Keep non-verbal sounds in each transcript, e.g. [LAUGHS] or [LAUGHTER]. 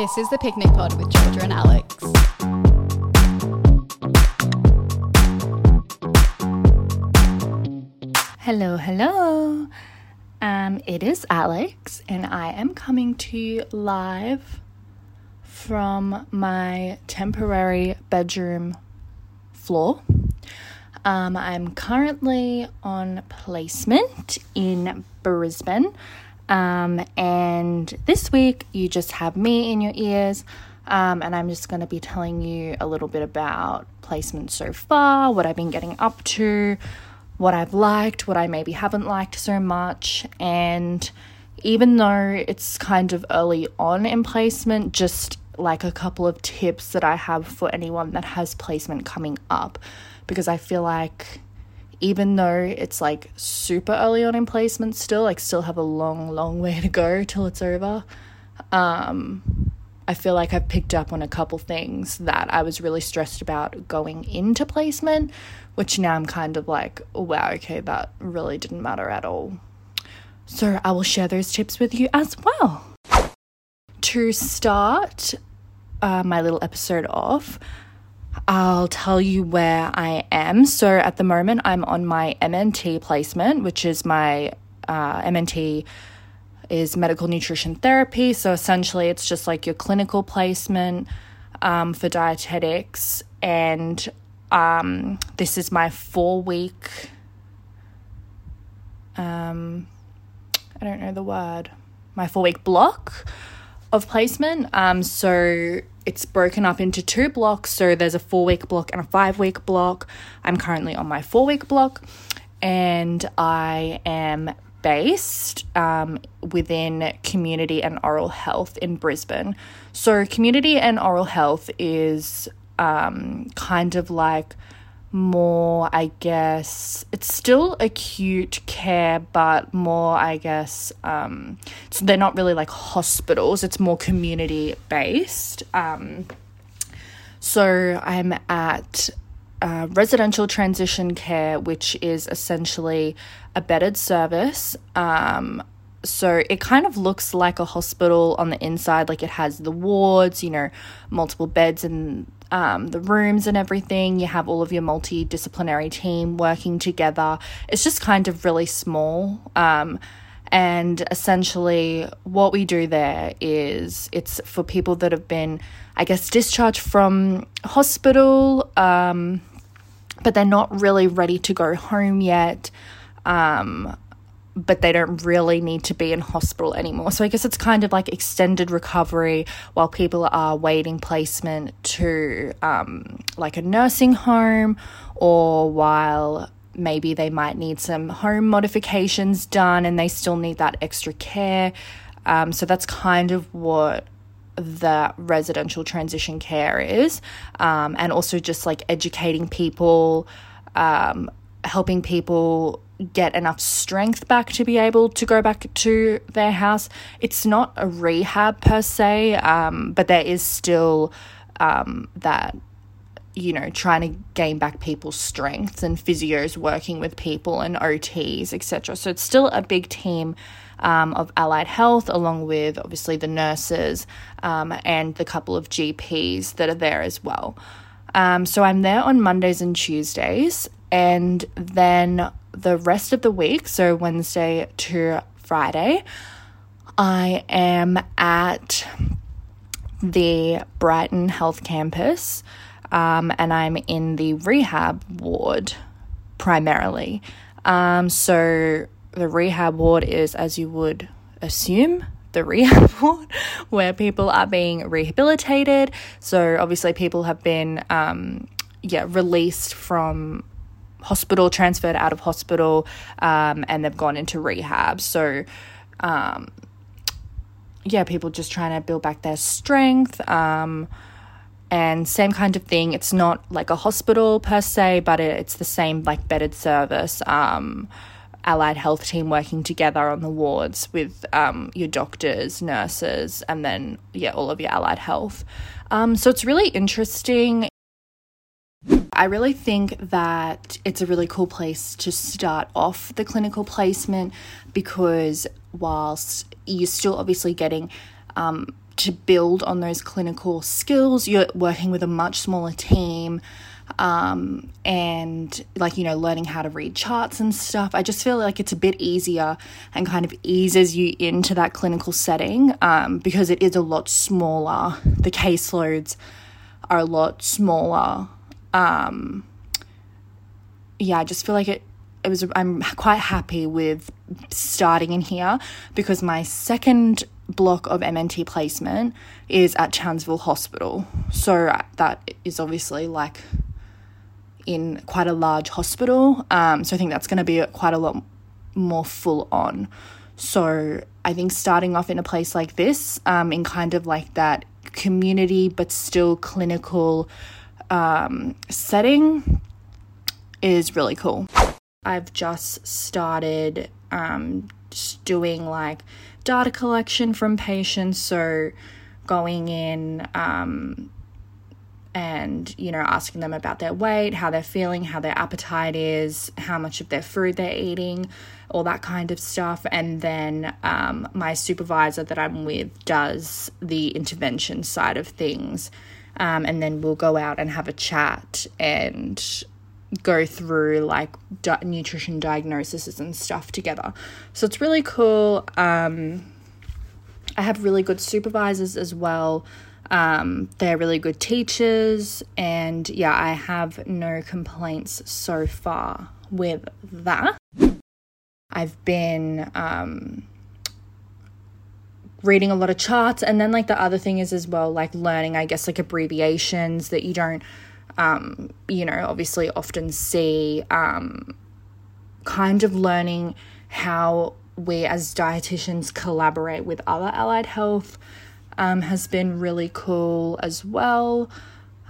This is the Picnic Pod with Georgia and Alex. Hello, hello. Um, it is Alex, and I am coming to you live from my temporary bedroom floor. Um, I'm currently on placement in Brisbane. Um, and this week, you just have me in your ears. Um, and I'm just going to be telling you a little bit about placement so far, what I've been getting up to, what I've liked, what I maybe haven't liked so much. And even though it's kind of early on in placement, just like a couple of tips that I have for anyone that has placement coming up. Because I feel like even though it's like super early on in placement still, like still have a long, long way to go till it's over. Um, I feel like I've picked up on a couple things that I was really stressed about going into placement, which now I'm kind of like, oh, wow, okay, that really didn't matter at all. So I will share those tips with you as well. To start uh, my little episode off, I'll tell you where I am. So at the moment, I'm on my MNT placement, which is my uh, MNT is medical nutrition therapy. So essentially, it's just like your clinical placement um, for dietetics. And um, this is my four week, um, I don't know the word, my four week block of placement. Um, so it's broken up into two blocks. So there's a four week block and a five week block. I'm currently on my four week block, and I am based um, within community and oral health in Brisbane. So, community and oral health is um, kind of like more, I guess, it's still acute care, but more, I guess, um, so they're not really like hospitals, it's more community based. Um, so I'm at uh, residential transition care, which is essentially a bedded service. Um, so it kind of looks like a hospital on the inside, like it has the wards, you know, multiple beds and um, the rooms and everything. You have all of your multidisciplinary team working together. It's just kind of really small. Um, and essentially, what we do there is it's for people that have been, I guess, discharged from hospital, um, but they're not really ready to go home yet. Um, but they don't really need to be in hospital anymore. So I guess it's kind of like extended recovery while people are waiting placement to um, like a nursing home or while maybe they might need some home modifications done and they still need that extra care. Um, so that's kind of what the residential transition care is, um, and also just like educating people, um, helping people get enough strength back to be able to go back to their house. It's not a rehab per se, um, but there is still um, that, you know, trying to gain back people's strengths and physios working with people and OTs, etc. So it's still a big team. Um, of allied health, along with obviously the nurses um, and the couple of GPs that are there as well. Um, so I'm there on Mondays and Tuesdays, and then the rest of the week, so Wednesday to Friday, I am at the Brighton Health Campus um, and I'm in the rehab ward primarily. Um, so the rehab ward is, as you would assume, the [LAUGHS] rehab ward where people are being rehabilitated. So obviously, people have been um, yeah released from hospital, transferred out of hospital, um, and they've gone into rehab. So, um, yeah, people just trying to build back their strength. Um, and same kind of thing. It's not like a hospital per se, but it, it's the same like bedded service. Um, allied health team working together on the wards with um, your doctors, nurses, and then yeah, all of your allied health. Um, so it's really interesting. I really think that it's a really cool place to start off the clinical placement because whilst you're still obviously getting um, to build on those clinical skills. You're working with a much smaller team. Um, and like you know learning how to read charts and stuff i just feel like it's a bit easier and kind of eases you into that clinical setting um, because it is a lot smaller the caseloads are a lot smaller um, yeah i just feel like it it was i'm quite happy with starting in here because my second block of mnt placement is at Townsville hospital so that is obviously like in quite a large hospital. Um, so I think that's going to be quite a lot more full on. So I think starting off in a place like this, um, in kind of like that community but still clinical um, setting, is really cool. I've just started um, just doing like data collection from patients. So going in, um, and you know asking them about their weight how they're feeling how their appetite is how much of their food they're eating all that kind of stuff and then um, my supervisor that i'm with does the intervention side of things um, and then we'll go out and have a chat and go through like di- nutrition diagnoses and stuff together. So it's really cool. Um, i have really good supervisors as well. Um, they're really good teachers, and yeah, I have no complaints so far with that. I've been um, reading a lot of charts, and then like the other thing is as well, like learning, I guess, like abbreviations that you don't, um, you know, obviously often see. Um, kind of learning how we as dietitians collaborate with other allied health um, has been really cool as well.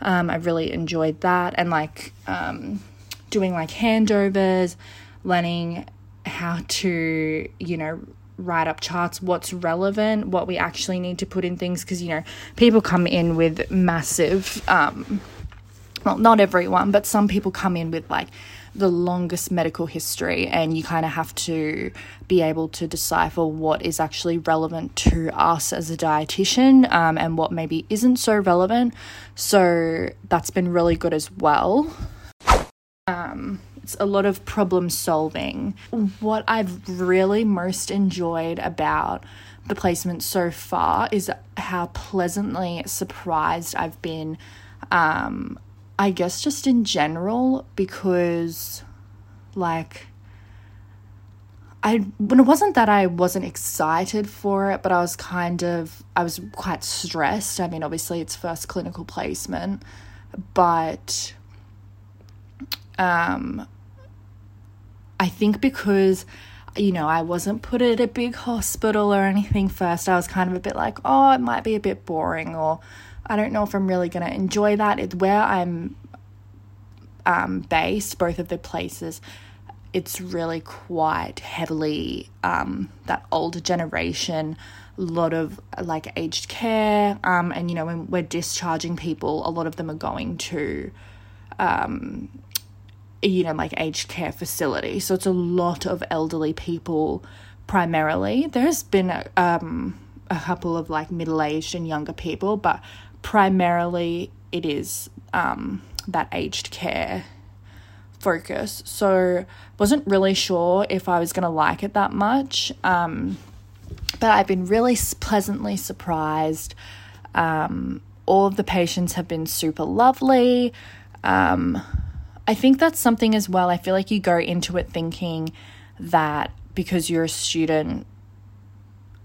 Um, I've really enjoyed that and like um, doing like handovers, learning how to, you know, write up charts, what's relevant, what we actually need to put in things. Because, you know, people come in with massive, um, well, not everyone, but some people come in with like the longest medical history, and you kind of have to be able to decipher what is actually relevant to us as a dietitian um, and what maybe isn't so relevant. So that's been really good as well. Um, it's a lot of problem solving. What I've really most enjoyed about the placement so far is how pleasantly surprised I've been um, I guess just in general because like I when it wasn't that I wasn't excited for it, but I was kind of I was quite stressed. I mean, obviously it's first clinical placement, but um I think because you know, I wasn't put at a big hospital or anything first. I was kind of a bit like, oh, it might be a bit boring or I don't know if I'm really going to enjoy that. It's where I'm um, based, both of the places. It's really quite heavily um, that older generation, a lot of like aged care. Um, and, you know, when we're discharging people, a lot of them are going to, um, you know, like aged care facility. So it's a lot of elderly people primarily. There's been a, um, a couple of like middle aged and younger people, but primarily it is um, that aged care focus. So wasn't really sure if I was going to like it that much. Um, but I've been really pleasantly surprised. Um, all of the patients have been super lovely. Um, I think that's something as well. I feel like you go into it thinking that because you're a student,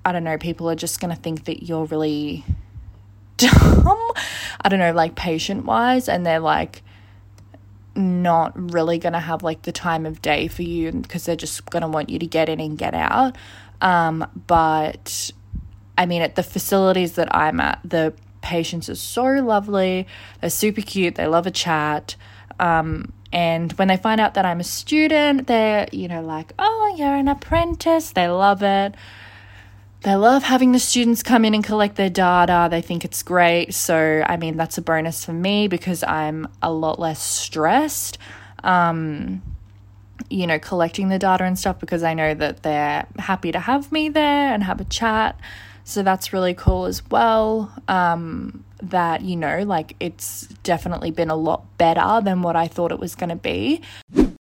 I don't know, people are just going to think that you're really [LAUGHS] dumb. I don't know, like patient wise, and they're like not really gonna have like the time of day for you because they're just gonna want you to get in and get out. Um, but I mean, at the facilities that I'm at, the patients are so lovely. They're super cute. They love a chat. Um, and when they find out that I'm a student, they're, you know, like, oh, you're an apprentice. They love it. They love having the students come in and collect their data. They think it's great. So, I mean, that's a bonus for me because I'm a lot less stressed, um, you know, collecting the data and stuff because I know that they're happy to have me there and have a chat. So that's really cool as well. Um, that, you know, like it's definitely been a lot better than what I thought it was going to be.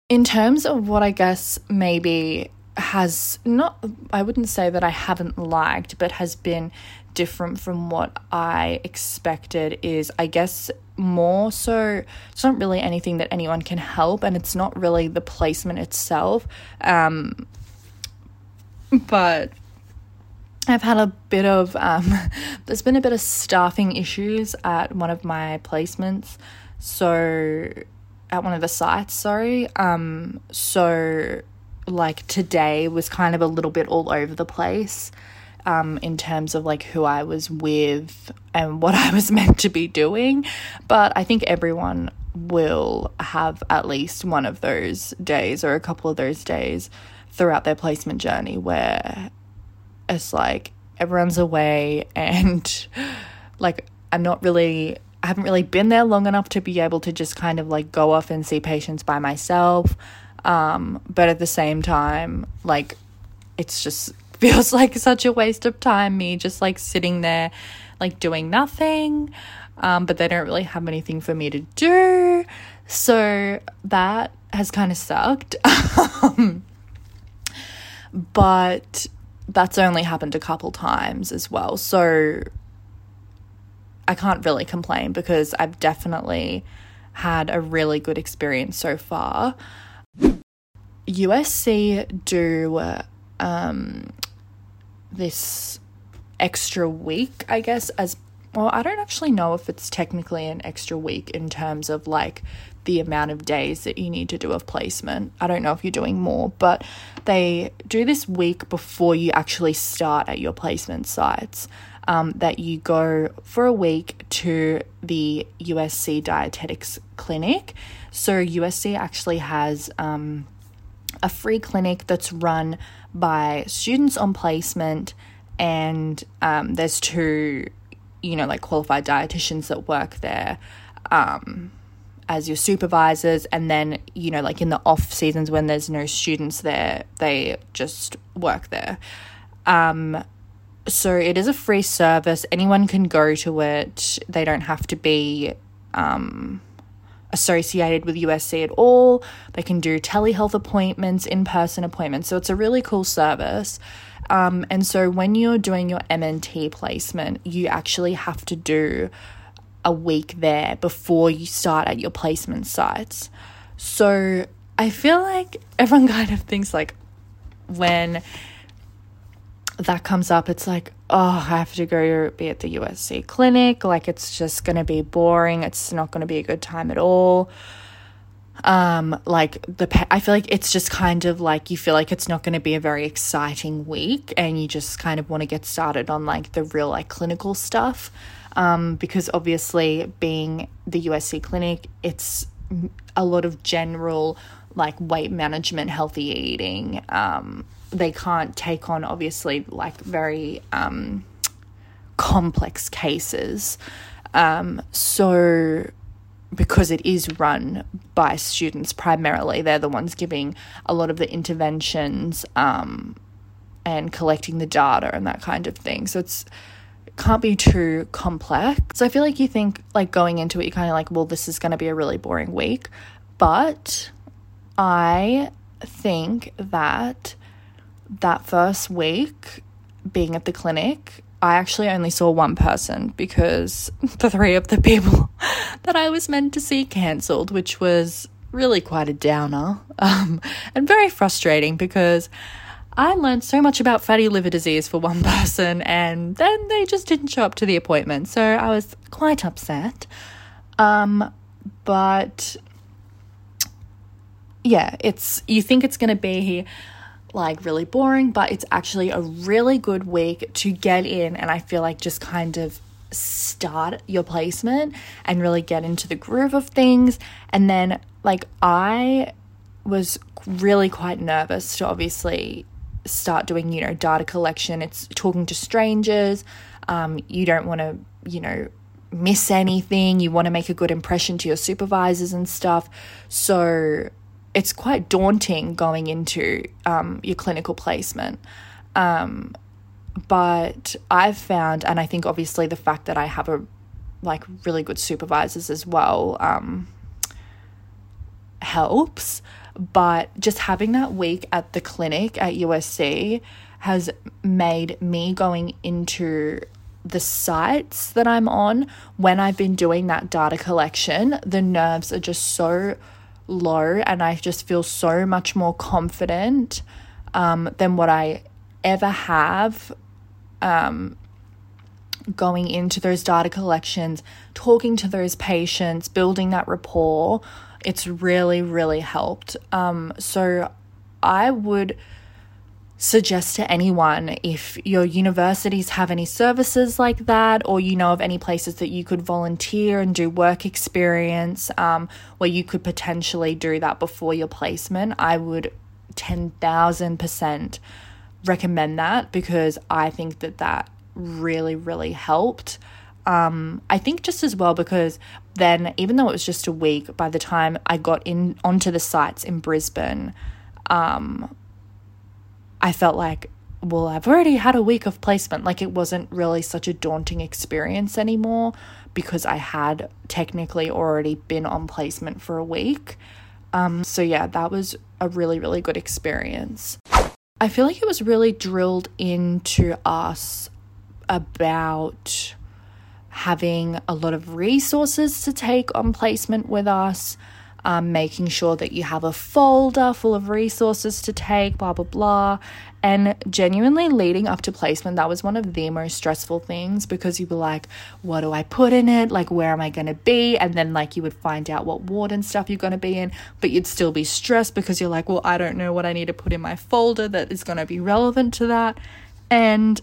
In terms of what I guess maybe has not, I wouldn't say that I haven't liked, but has been different from what I expected is, I guess, more so it's not really anything that anyone can help and it's not really the placement itself um, but I've had a bit of um, [LAUGHS] there's been a bit of staffing issues at one of my placements so at one of the sites sorry um so like today was kind of a little bit all over the place um, in terms of like who I was with and [LAUGHS] what I was meant to be doing. But I think everyone will have at least one of those days or a couple of those days throughout their placement journey where it's like everyone's away and [LAUGHS] like I'm not really I haven't really been there long enough to be able to just kind of like go off and see patients by myself. Um, but at the same time, like it's just [LAUGHS] feels like such a waste of time, me just like sitting there, like doing nothing. Um, but they don't really have anything for me to do. So that has kind of sucked. [LAUGHS] Um, but that's only happened a couple times as well. So I can't really complain because I've definitely had a really good experience so far. USC do um, this extra week, I guess, as well, I don't actually know if it's technically an extra week in terms of like the amount of days that you need to do of placement. I don't know if you're doing more, but they do this week before you actually start at your placement sites. Um, that you go for a week to the USC Dietetics Clinic. So, USC actually has um, a free clinic that's run by students on placement, and um, there's two, you know, like qualified dietitians that work there. Um, as your supervisors and then you know like in the off seasons when there's no students there they just work there. Um so it is a free service. Anyone can go to it. They don't have to be um associated with USC at all. They can do telehealth appointments in-person appointments. So it's a really cool service. Um, and so when you're doing your MNT placement you actually have to do a week there before you start at your placement sites. So I feel like everyone [LAUGHS] kind of thinks like when that comes up, it's like, oh, I have to go be at the USC clinic. Like it's just going to be boring. It's not going to be a good time at all. Um, like the, I feel like it's just kind of like you feel like it's not going to be a very exciting week and you just kind of want to get started on like the real like clinical stuff um, because obviously, being the USC clinic, it's a lot of general like weight management, healthy eating. Um, they can't take on obviously like very um, complex cases. Um, so because it is run by students primarily, they're the ones giving a lot of the interventions um, and collecting the data and that kind of thing. So it's can't be too complex. So I feel like you think, like, going into it, you're kind of like, well, this is going to be a really boring week. But I think that that first week being at the clinic, I actually only saw one person because [LAUGHS] the three of the people [LAUGHS] that I was meant to see cancelled, which was really quite a downer [LAUGHS] um, and very frustrating because I learned so much about fatty liver disease for one [LAUGHS] person, and then they just didn't show up to the appointment. So I was quite upset. Um, but yeah, it's you think it's going to be like really boring, but it's actually a really good week to get in, and I feel like just kind of start your placement and really get into the groove of things. And then, like, I was really quite nervous to obviously start doing, you know, data collection. It's talking to strangers. Um, you don't want to, you know, miss anything. You want to make a good impression to your supervisors and stuff. So it's quite daunting going into um, your clinical placement. Um, but I've found, and I think obviously the fact that I have a like really good supervisors as well um, helps. But just having that week at the clinic at USC has made me going into the sites that I'm on when I've been doing that data collection, the nerves are just so low and I just feel so much more confident um, than what I ever have um, going into those data collections, talking to those patients, building that rapport. It's really, really helped. Um, so I would suggest to anyone if your universities have any services like that, or you know of any places that you could volunteer and do work experience um, where you could potentially do that before your placement, I would 10,000% recommend that because I think that that really, really helped. Um, I think just as well because then, even though it was just a week, by the time I got in onto the sites in Brisbane, um, I felt like, well, I've already had a week of placement. Like it wasn't really such a daunting experience anymore because I had technically already been on placement for a week. Um, so yeah, that was a really, really good experience. I feel like it was really drilled into us about having a lot of resources to take on placement with us, um, making sure that you have a folder full of resources to take, blah, blah, blah. And genuinely leading up to placement, that was one of the most stressful things because you were like, what do I put in it? Like, where am I going to be? And then, like, you would find out what ward and stuff you're going to be in, but you'd still be stressed because you're like, well, I don't know what I need to put in my folder that is going to be relevant to that. And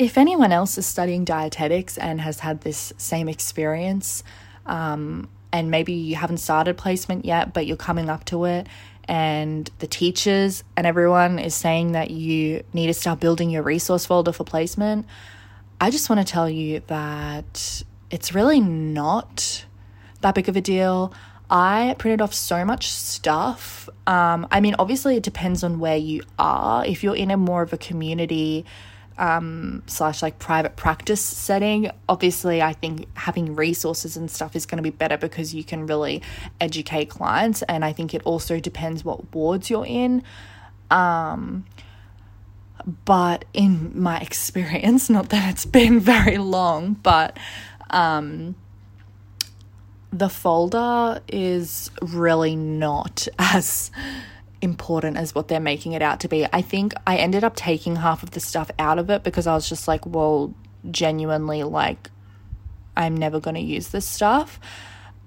if anyone else is studying dietetics and has had this same experience, um, and maybe you haven't started placement yet, but you're coming up to it, and the teachers and everyone is saying that you need to start building your resource folder for placement, I just want to tell you that it's really not that big of a deal. I printed off so much stuff. Um, I mean, obviously, it depends on where you are. If you're in a more of a community, um, slash like private practice setting, obviously, I think having resources and stuff is going to be better because you can really educate clients. And I think it also depends what wards you're in. Um, but in my [LAUGHS] experience, not that it's been [LAUGHS] very long, but um, the folder is really not [LAUGHS] as important as what they're making it out to be. I think I ended up taking half of the stuff out of it because I was just like, well, genuinely, like, I'm never going to use this stuff.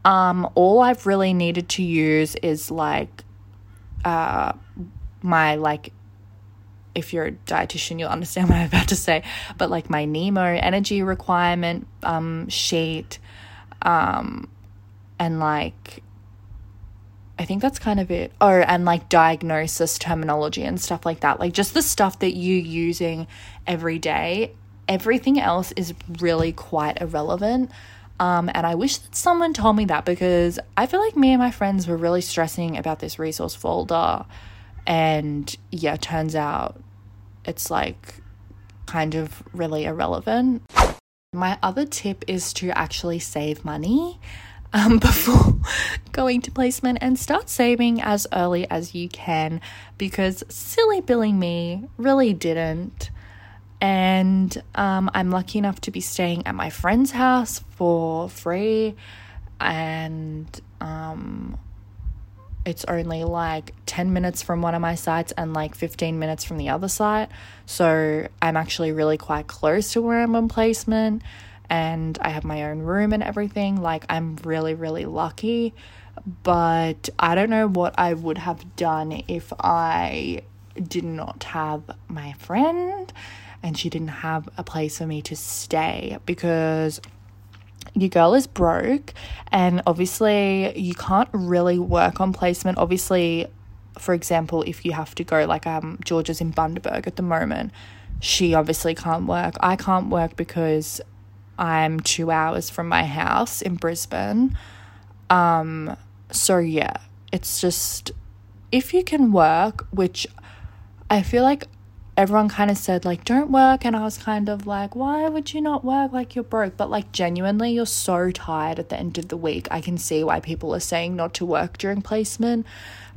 Um, all I've really needed to use is like, uh, my like, if you're a dietitian, you'll understand what I'm about to say, but like my NEMO energy requirement um, sheet, um, and like I think that's kind of it. Oh, and like diagnosis terminology and stuff like that. Like just the stuff that you're using every day. Everything else is really quite irrelevant. Um, and I wish that someone told me that because I feel like me and my friends were really stressing about this resource folder. And yeah, turns out it's like kind of really irrelevant. My other tip is to actually save money um, [LAUGHS] before going to placement and start saving as early as you can because silly billing me really didn't. And um, I'm lucky enough to be staying at my friend's house for free, and um, it's only like 10 minutes from one of my sites and like 15 minutes from the other site. So I'm actually really quite close to where I'm on placement and I have my own room and everything. Like, I'm really, really lucky. But I don't know what I would have done if I did not have my friend and she didn't have a place for me to stay because your girl is broke and obviously you can't really work on placement obviously for example if you have to go like um georgia's in bundaberg at the moment she obviously can't work i can't work because I'm two hours from my house in Brisbane. Um, so yeah, it's just if you can work, which I feel like everyone kind of said like don't work and I was kind of like why would you not work? Like you're broke. But like genuinely you're so tired at the end of the week. I can see why people are saying not to work during placement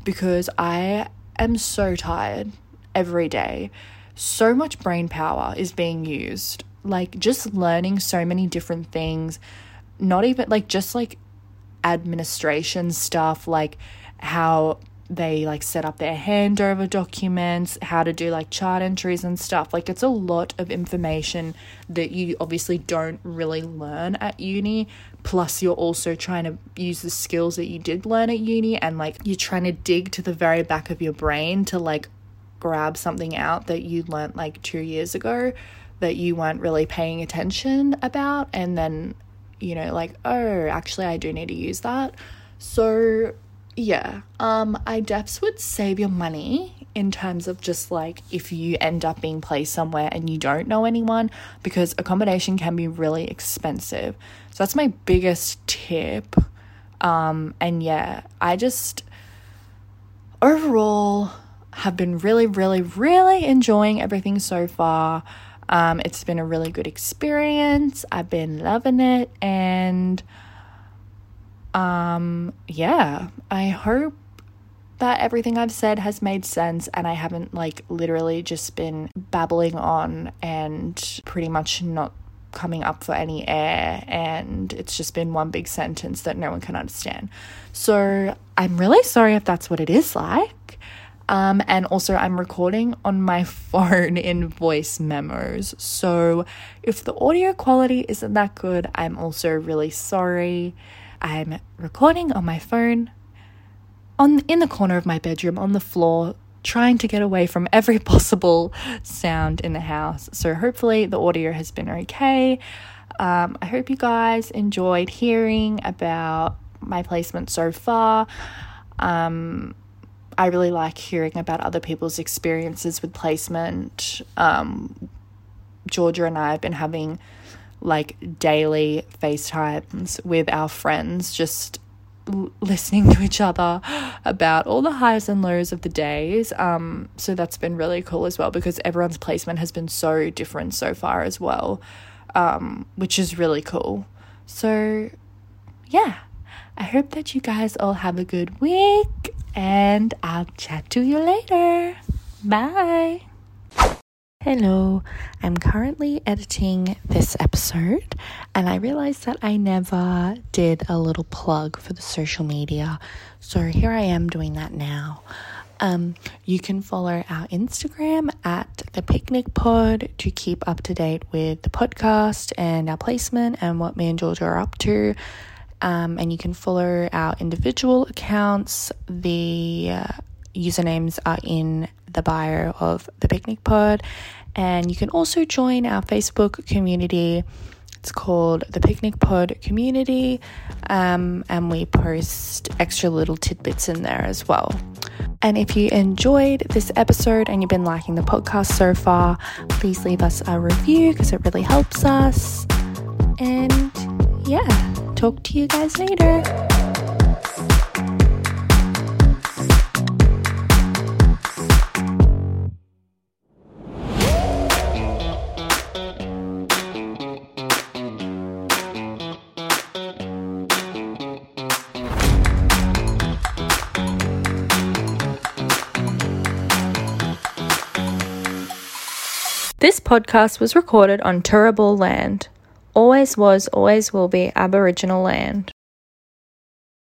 because I am so tired every day. So much brain power is being used like just learning so many different things not even like just like administration stuff like how they like set up their handover documents, how to do like chart entries and stuff. Like it's a lot of information that you obviously don't really learn at uni. Plus, you're also trying to use the skills that you did learn at uni and like you're trying to dig to the very back of your brain to like grab something out that you learned like two years ago that you weren't really paying attention about. And then, you know, like, oh, actually, I do need to use that. So yeah, um, I deps would save your money in terms of just like if you end up being placed somewhere and you don't know anyone because accommodation can be really expensive. So that's my biggest tip. Um, and yeah, I just overall have been really, really, really enjoying everything so far. Um, it's been a really good experience. I've been loving it and um, yeah, I hope that everything I've said has made sense and I haven't like literally just been babbling on and pretty much not coming up for any air and it's just been one big sentence that no one can understand. So I'm really sorry if that's what it is like. Um, and also, I'm recording on my [LAUGHS] phone in voice memos. So, if the audio quality isn't that good, I'm also really sorry. I'm recording on my phone on in the corner of my bedroom on the floor trying to get away from every [LAUGHS] possible sound in the house. So hopefully the audio has been okay. Um, I hope you guys enjoyed hearing about my placement so far. Um, I really like hearing about other people's experiences with placement. Um, Georgia and I have been having like daily FaceTimes with our friends, just l- listening to each other about all the highs and lows of the days. Um, so that's been really cool as well because everyone's placement has been so different so far as well, um, which is really cool. So, yeah, I hope that you guys all have a good week and I'll chat to you later. Bye. Hello, I'm currently editing this episode and I realized that I never did a little plug for the social media. So here I am doing that now. Um, you can follow our Instagram at the Picnic Pod to keep up to date with the podcast and our placement and what me and Georgia are up to. Um, and you can follow our individual accounts. The uh, usernames are in the bio of the Picnic Pod. And you can also join our Facebook community. It's called the Picnic Pod Community, um, and we post extra little tidbits in there as well. And if you enjoyed this episode and you've been liking the podcast so far, please leave us a review because it really helps us. And yeah, talk to you guys later. This podcast was recorded on Turrbal land. Always was, always will be Aboriginal land.